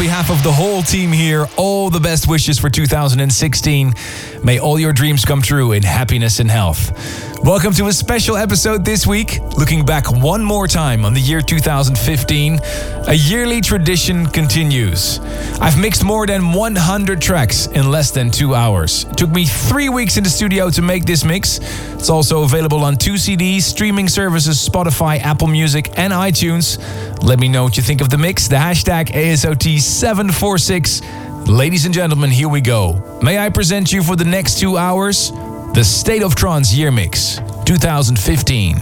behalf of the whole team here, all the best wishes for 2016. May all your dreams come true in happiness and health. Welcome to a special episode this week, looking back one more time on the year 2015. A yearly tradition continues. I've mixed more than 100 tracks in less than two hours. It took me three weeks in the studio to make this mix. It's also available on two CDs, streaming services Spotify, Apple Music, and iTunes. Let me know what you think of the mix. The hashtag ASOT746. Ladies and gentlemen, here we go. May I present you for the next two hours the State of Trance Year Mix 2015.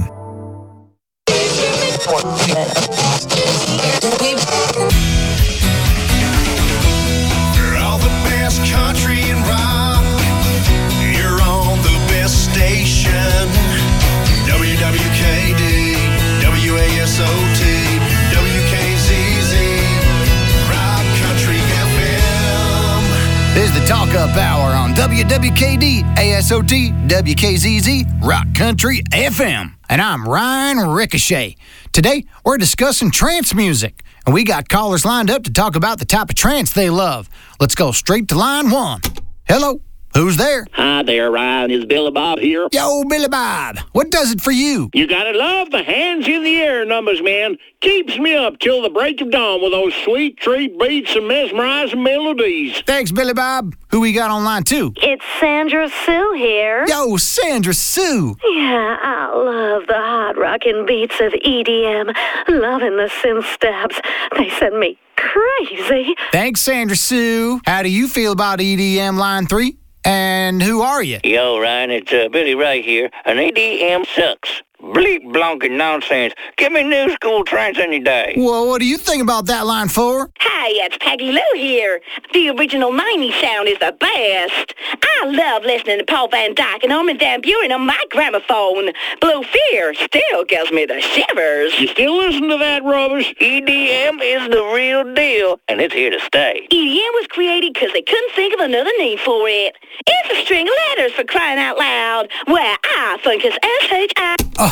Talk Up Hour on WWKD, ASOT, WKZZ, Rock Country FM. And I'm Ryan Ricochet. Today, we're discussing trance music, and we got callers lined up to talk about the type of trance they love. Let's go straight to line one. Hello, who's there? Hi there, Ryan. Is Billy Bob here? Yo, Billy Bob, what does it for you? You gotta love the hands in the air numbers, man. Keeps me up till the break of dawn with those sweet treat beats and mesmerizing melodies. Thanks, Billy Bob. Who we got online too? It's Sandra Sue here. Yo, Sandra Sue. Yeah, I love the hot rockin' beats of EDM. Loving the synth stabs. They send me crazy. Thanks, Sandra Sue. How do you feel about EDM line three? And who are you? Yo, Ryan, it's uh, Billy Ray here. An EDM sucks. Bleep blonking nonsense. Give me new school trance any day. Well, what do you think about that line four? Hi, it's Peggy Lou here. The original 90s sound is the best. I love listening to Paul Van Dyk and Armin Van Buuren on my gramophone. Blue Fear still gives me the shivers. You still listen to that rubbish? EDM is the real deal, and it's here to stay. EDM was created because they couldn't think of another name for it. It's a string of letters for crying out loud, where I think it's S-H-I. Oh,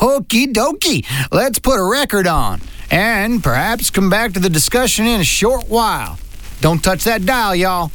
okie dokie. Let's put a record on and perhaps come back to the discussion in a short while. Don't touch that dial, y'all.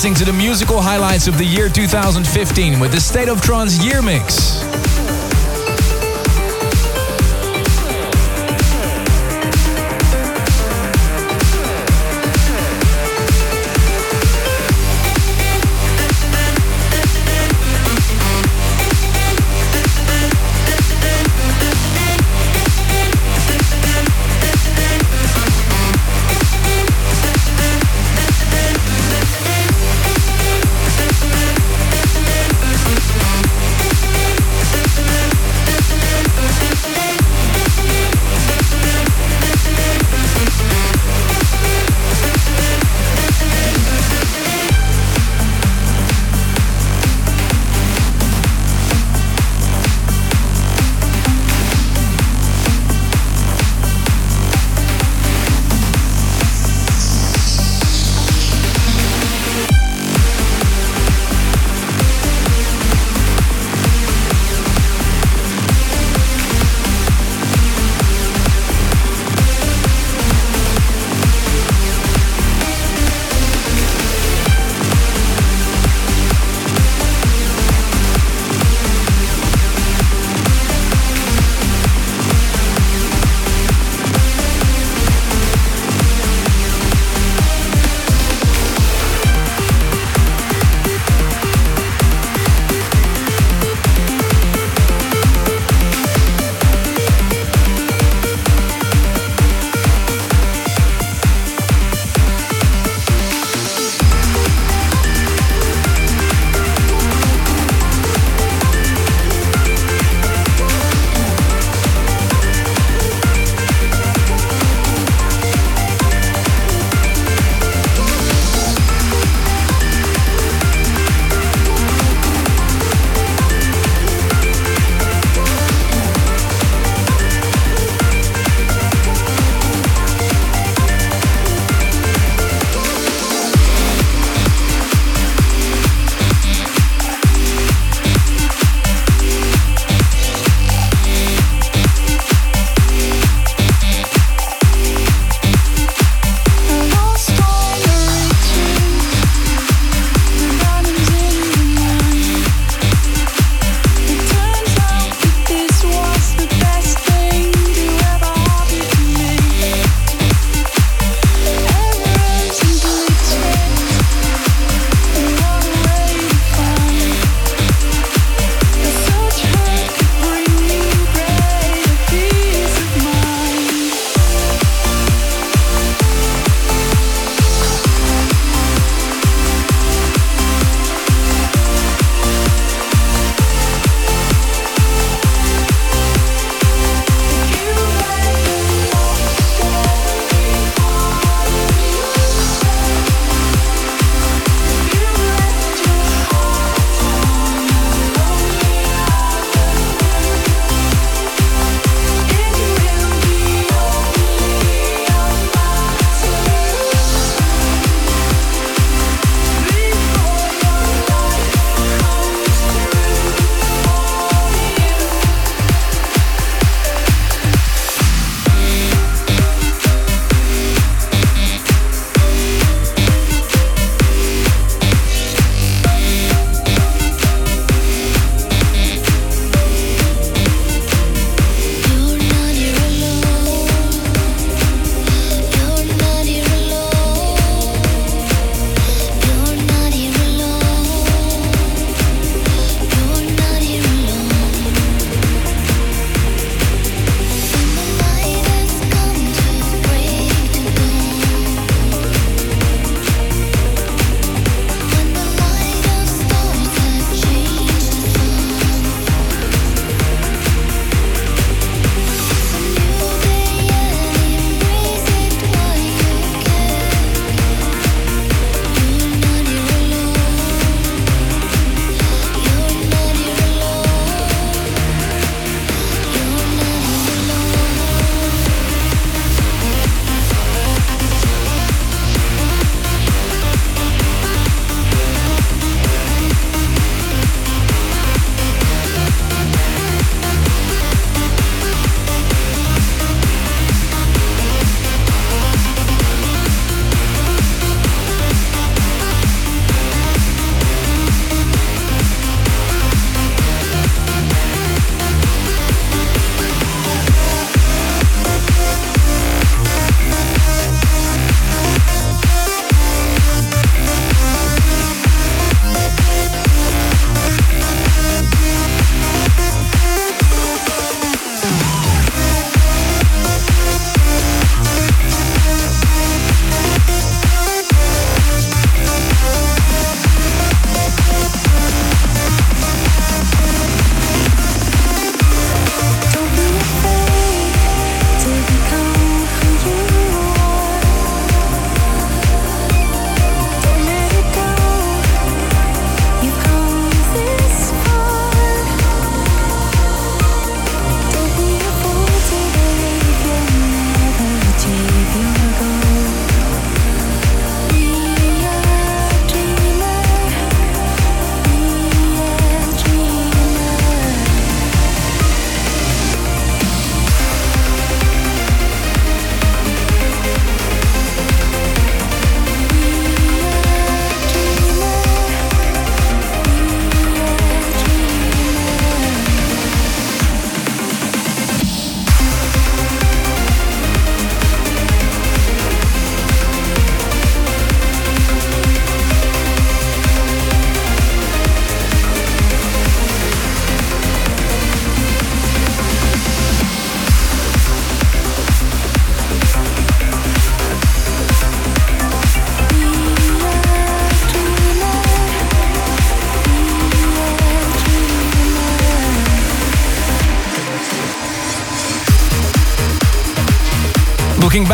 Listening to the musical highlights of the year 2015 with the State of Trance Year Mix.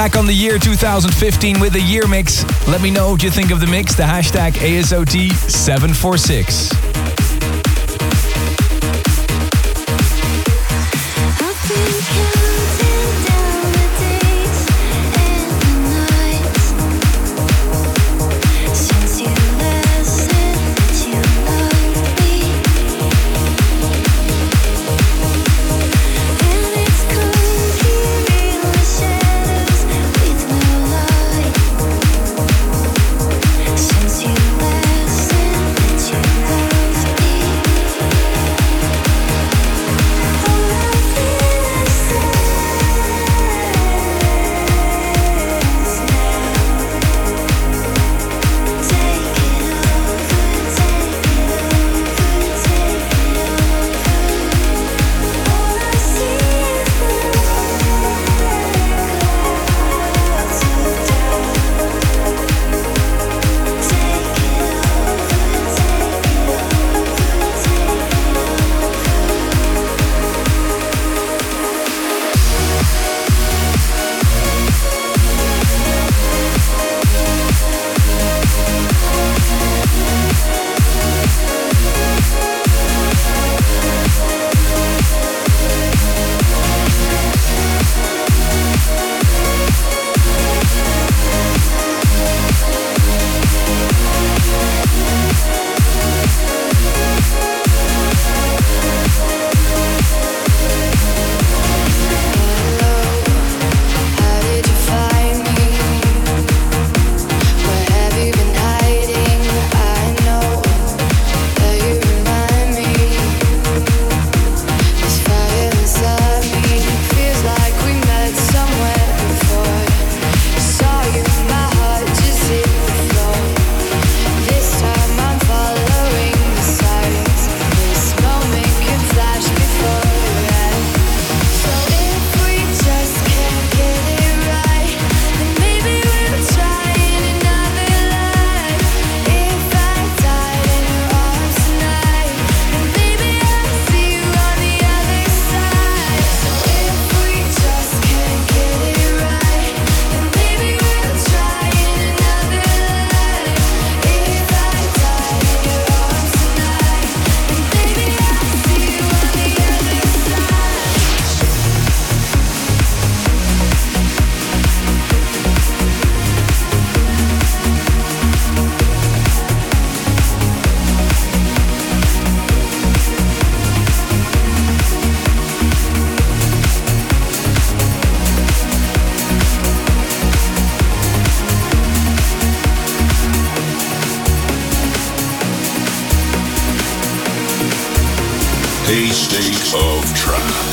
Back on the year 2015 with a year mix, let me know what you think of the mix. The hashtag ASOT746. State of trance.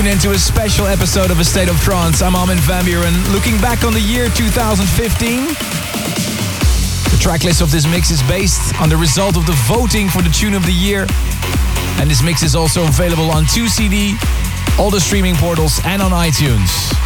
Tuned into a special episode of A State of Trance. I'm Armin van Buuren. Looking back on the year 2015. The track list of this mix is based on the result of the voting for the tune of the year. And this mix is also available on 2CD, all the streaming portals, and on iTunes.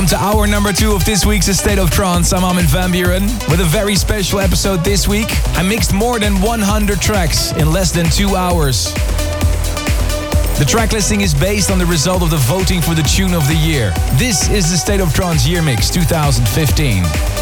Welcome to hour number two of this week's State of Trance. I'm Armin van Buuren with a very special episode this week. I mixed more than 100 tracks in less than two hours. The track listing is based on the result of the voting for the tune of the year. This is the State of Trance Year Mix 2015.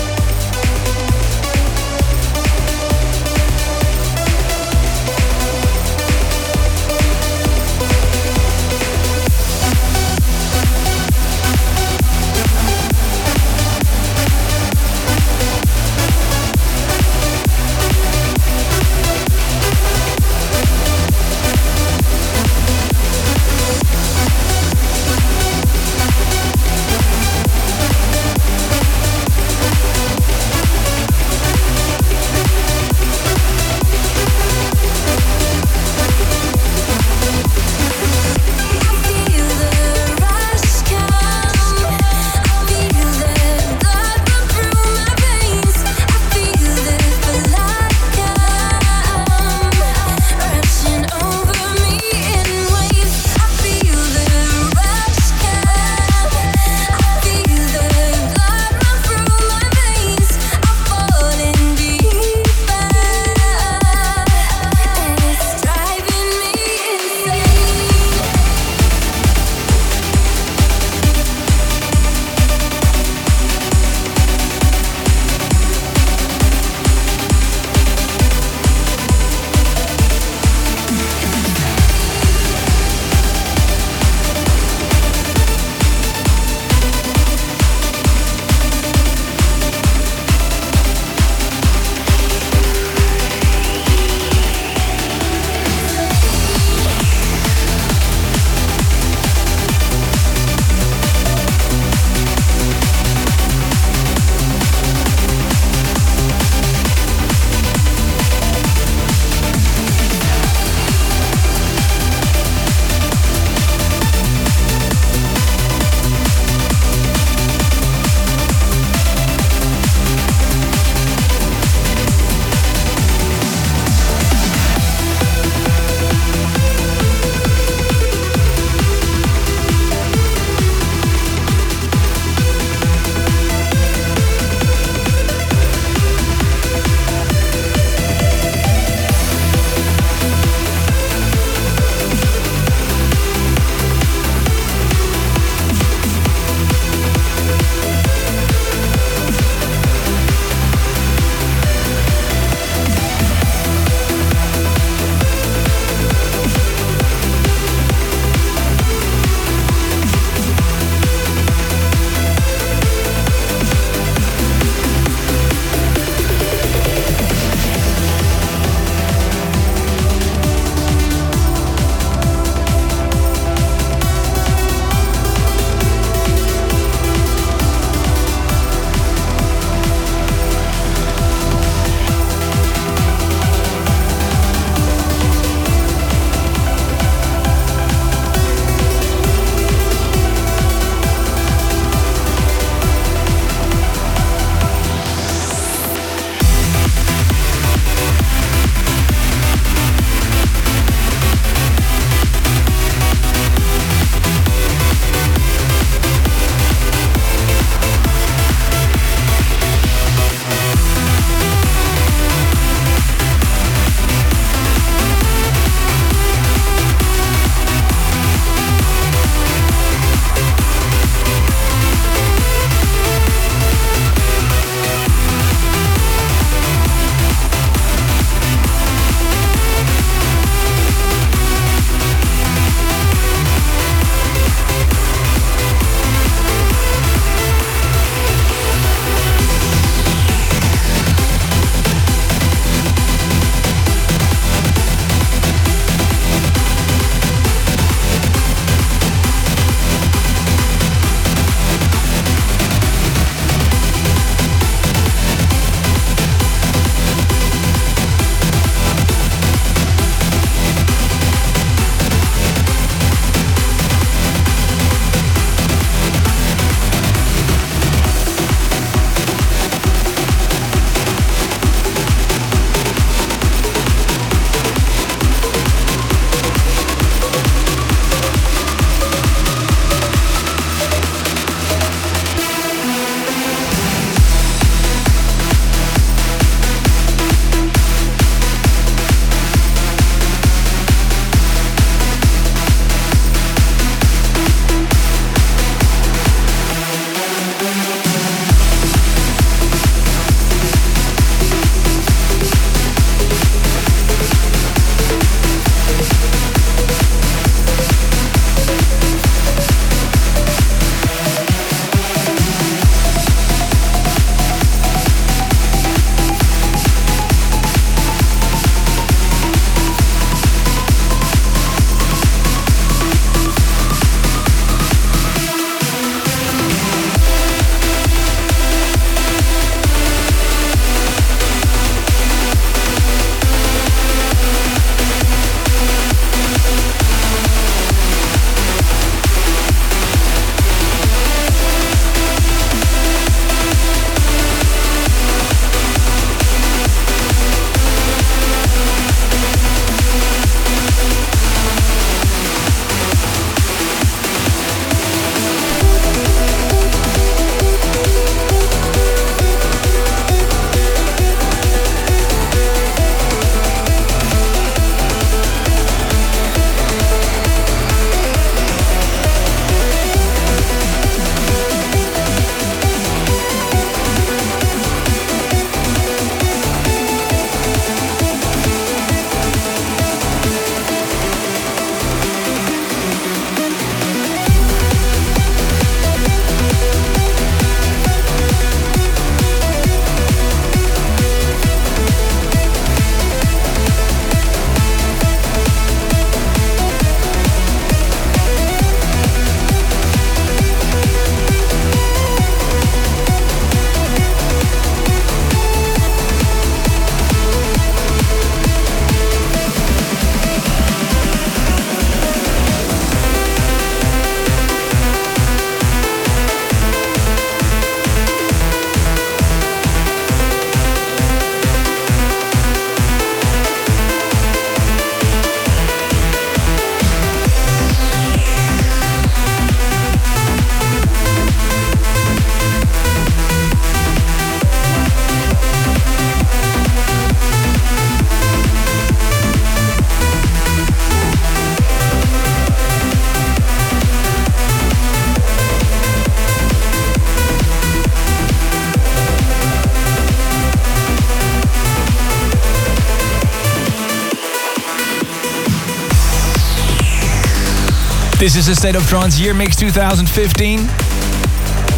Is a State of Trance Year Mix 2015.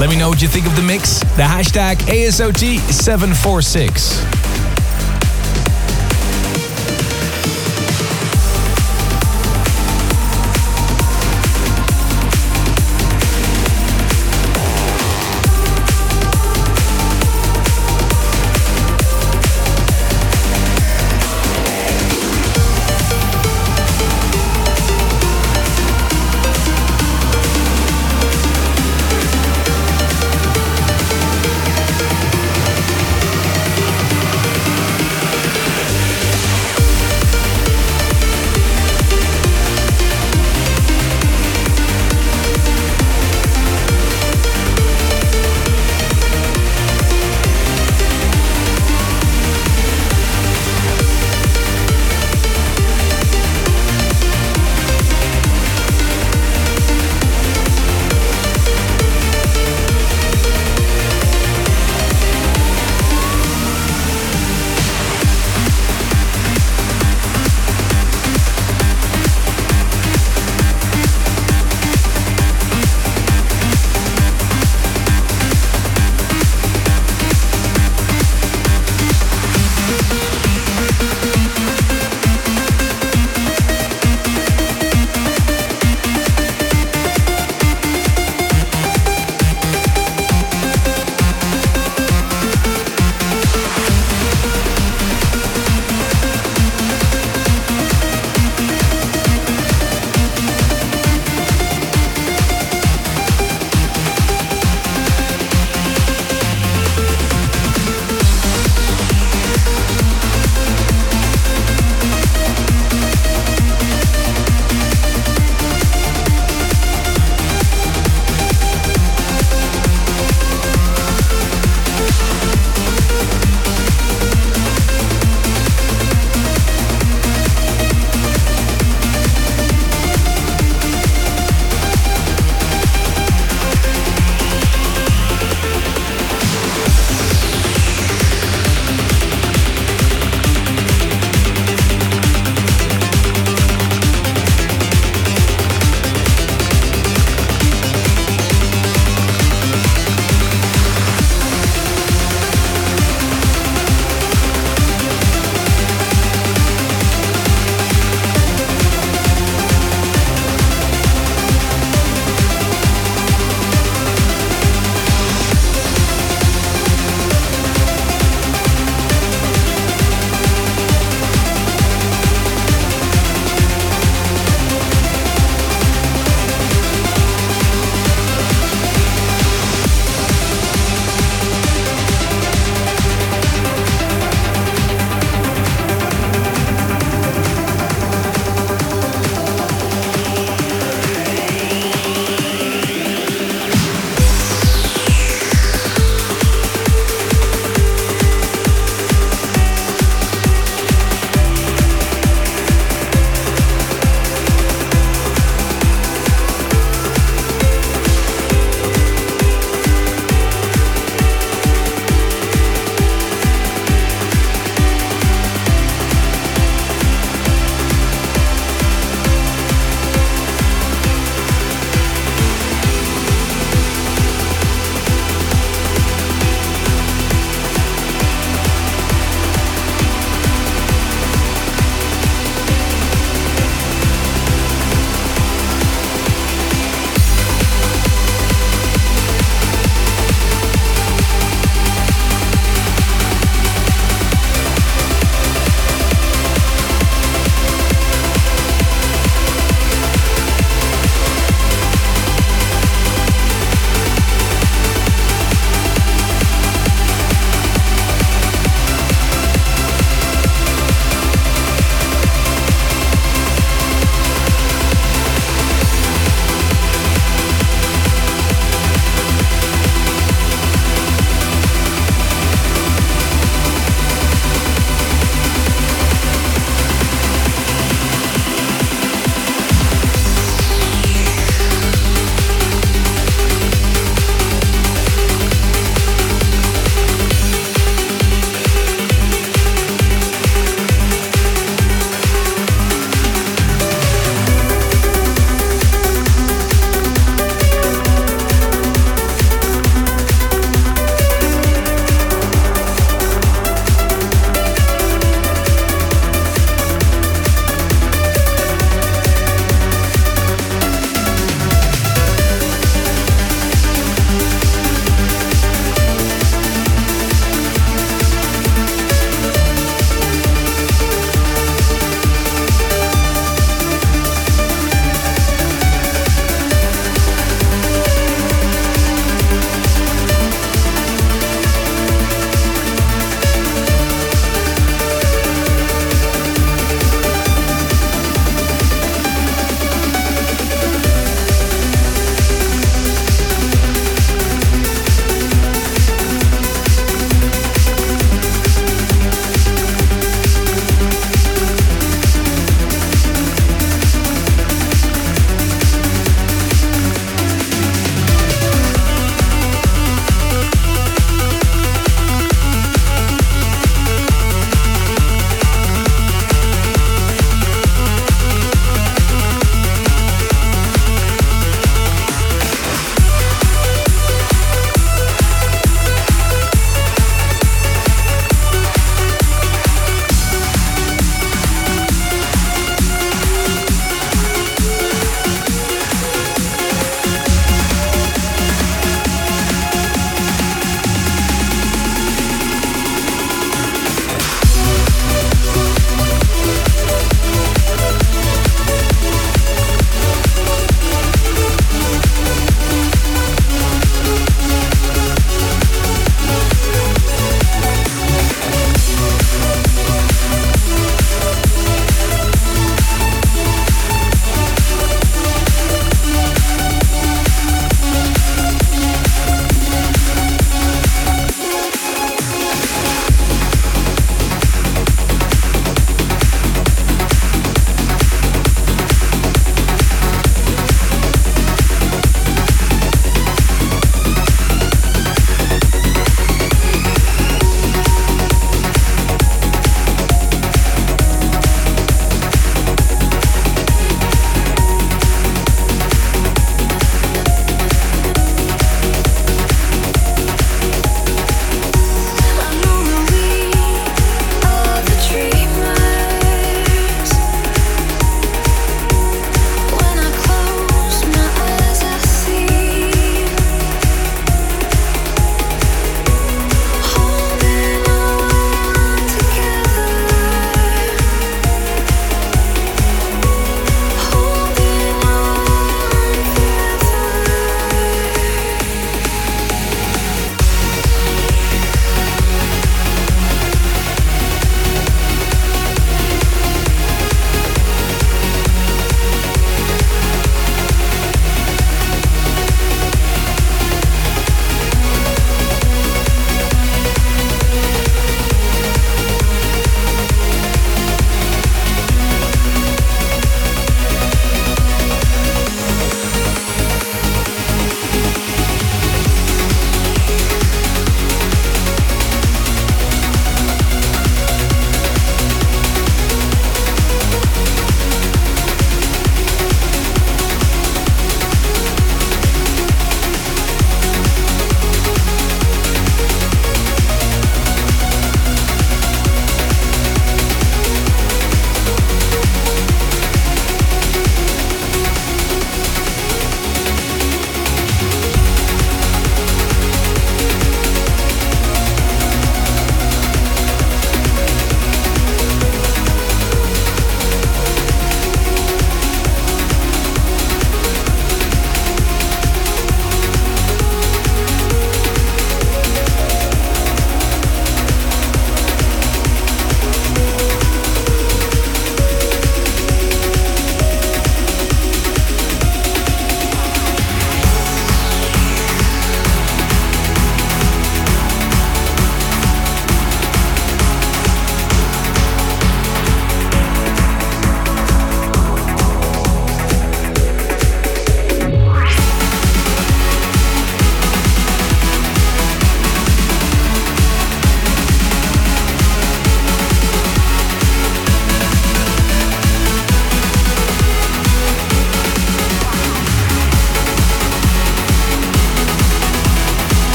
Let me know what you think of the mix. The hashtag ASOT746.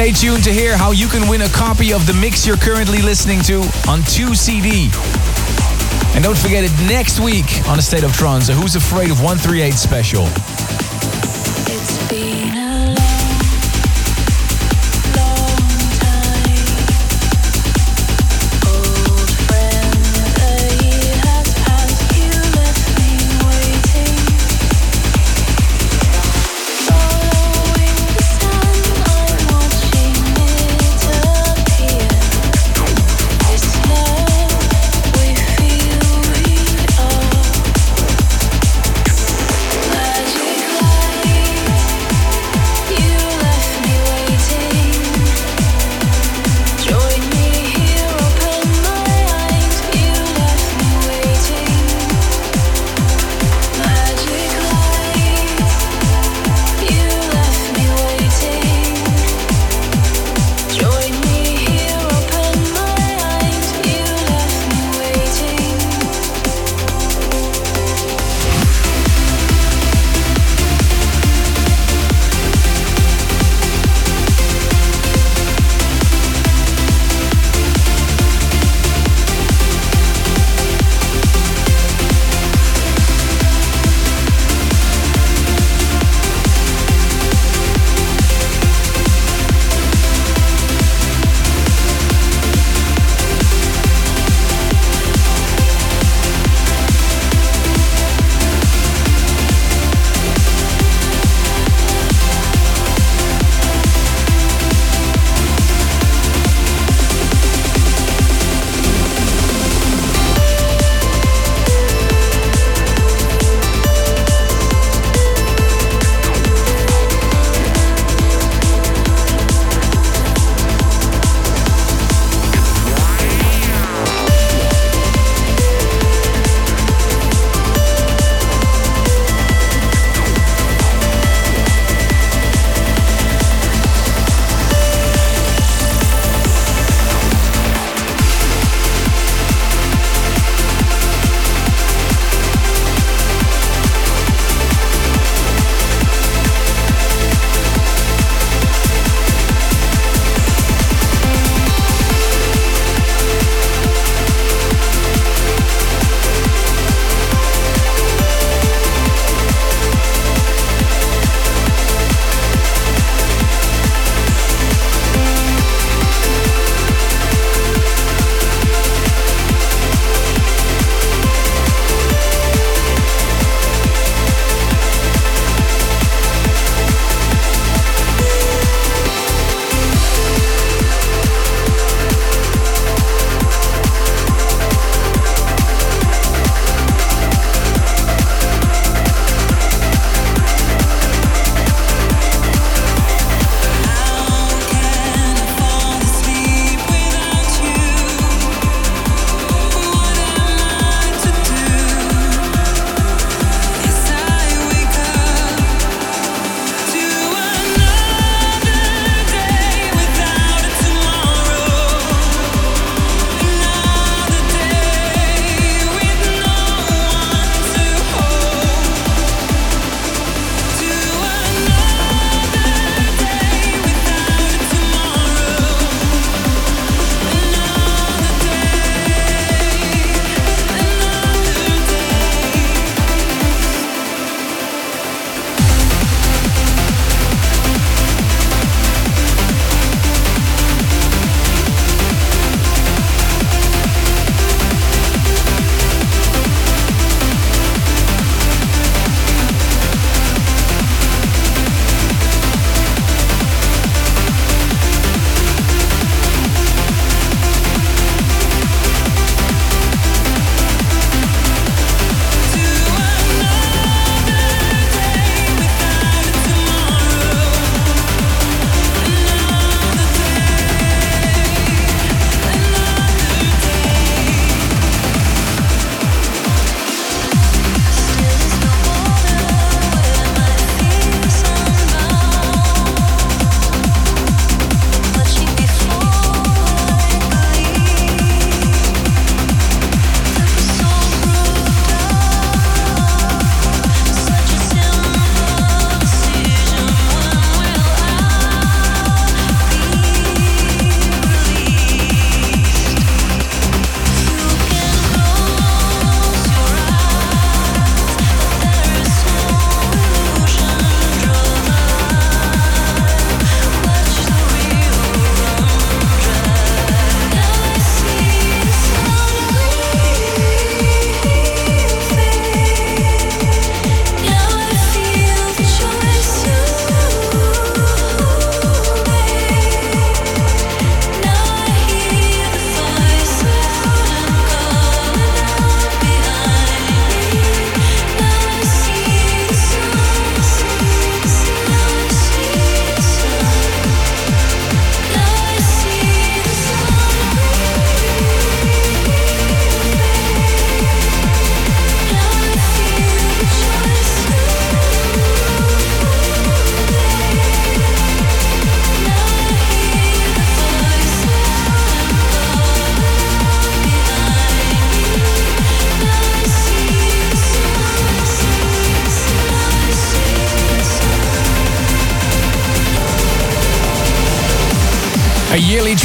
Stay tuned to hear how you can win a copy of the mix you're currently listening to on 2 CD. And don't forget it next week on A State of Trance, a Who's Afraid of 138 special.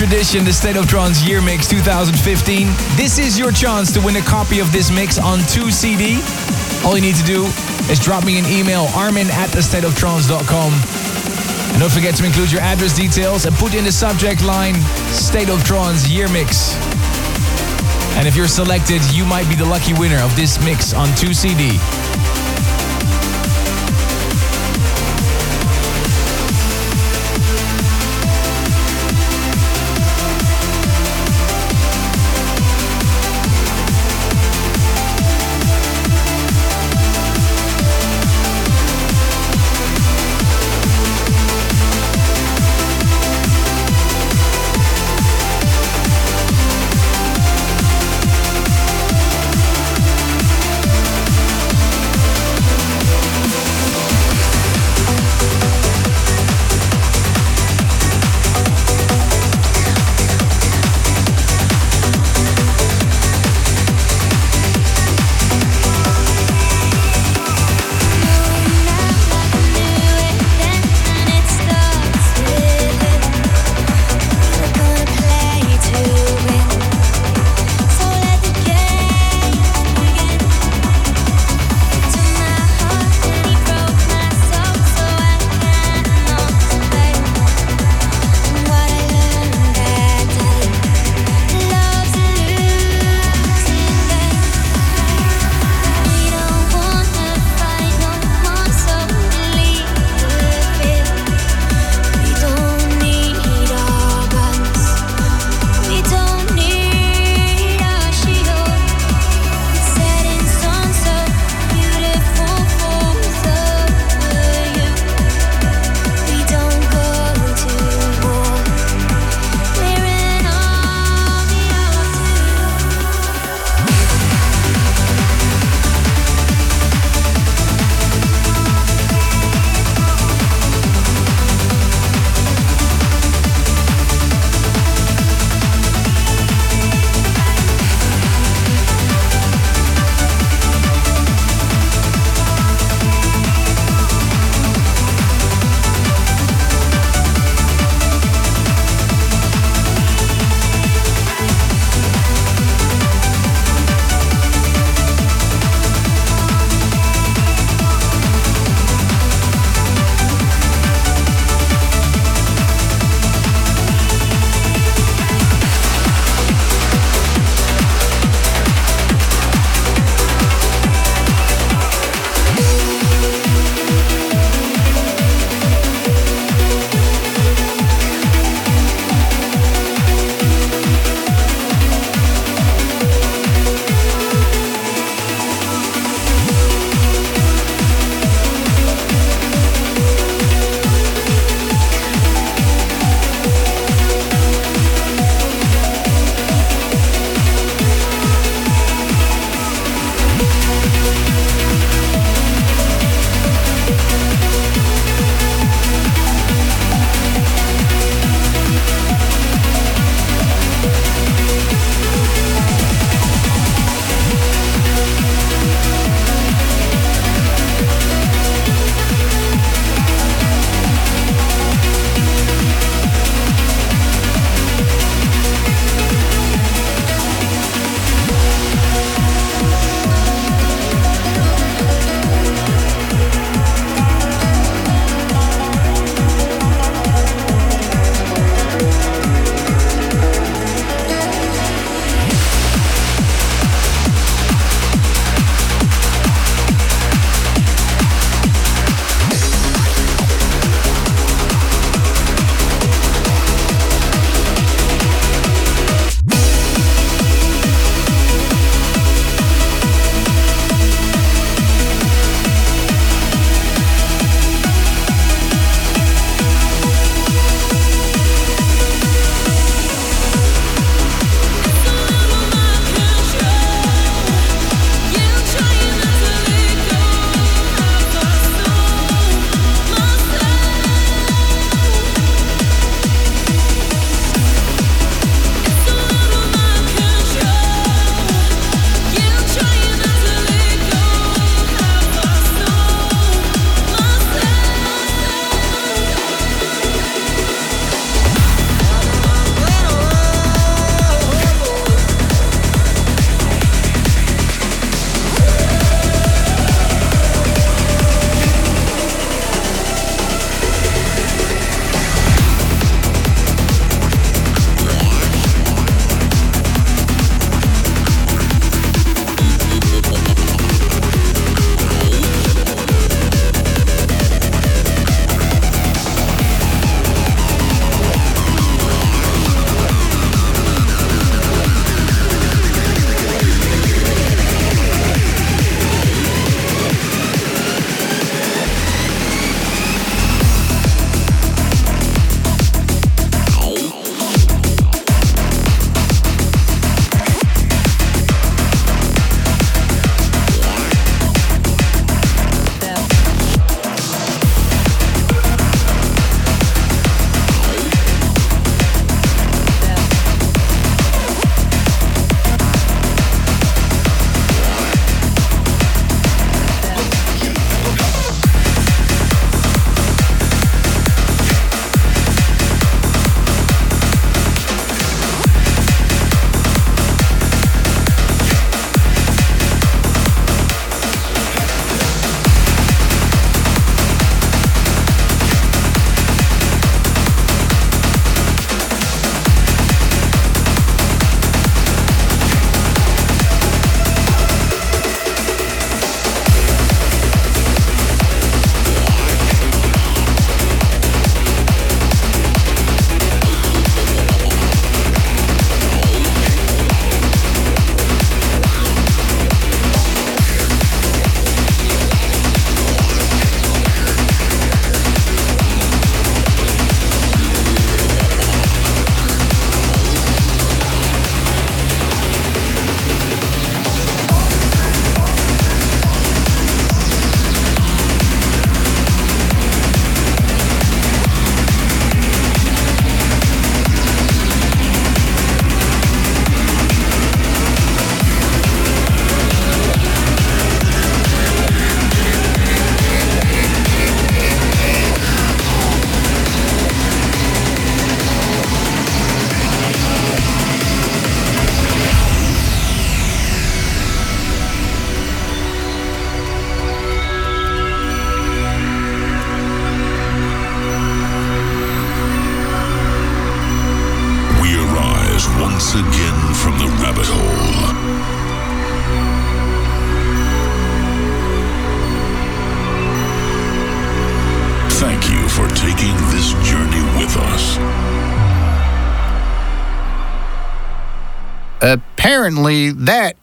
Tradition, the State of Trance Year Mix 2015. This is your chance to win a copy of this mix on 2 CD. All you need to do is drop me an email, armin at thestateoftrance.com. And don't forget to include your address details and put in the subject line State of Trance Year Mix. And if you're selected, you might be the lucky winner of this mix on 2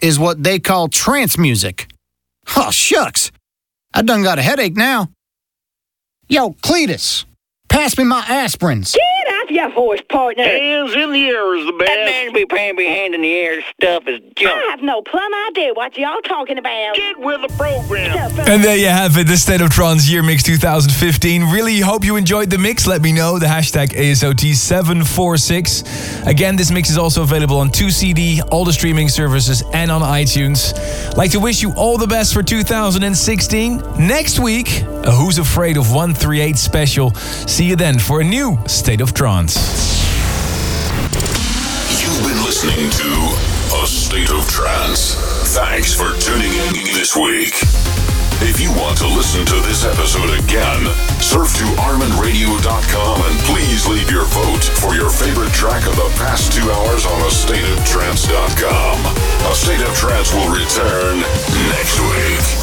is what they call trance music. Oh, shucks. I done got a headache now. Yo, Cletus, pass me my aspirins. Get off your horse, partner. Hands in the air is the best. That namby-pamby hand in the air stuff is junk. I have no plum idea what y'all talking about. Get with the program. And there you have it, the State of Trance Year Mix 2015. Really hope you enjoyed the mix. Let me know. The hashtag ASOT746. Again, this mix is also available on 2CD, all the streaming services, and on iTunes. Like to wish you all the best for 2016. Next week, a Who's Afraid of 138 special. See you then for a new State of Trance. You've been listening to A State of Trance. Thanks for tuning in this week. If you want to listen to this episode again, surf to ArminRadio.com and please leave your vote for your favorite track of the past two hours on AstateOfTrance.com. A State of Trance will return next week.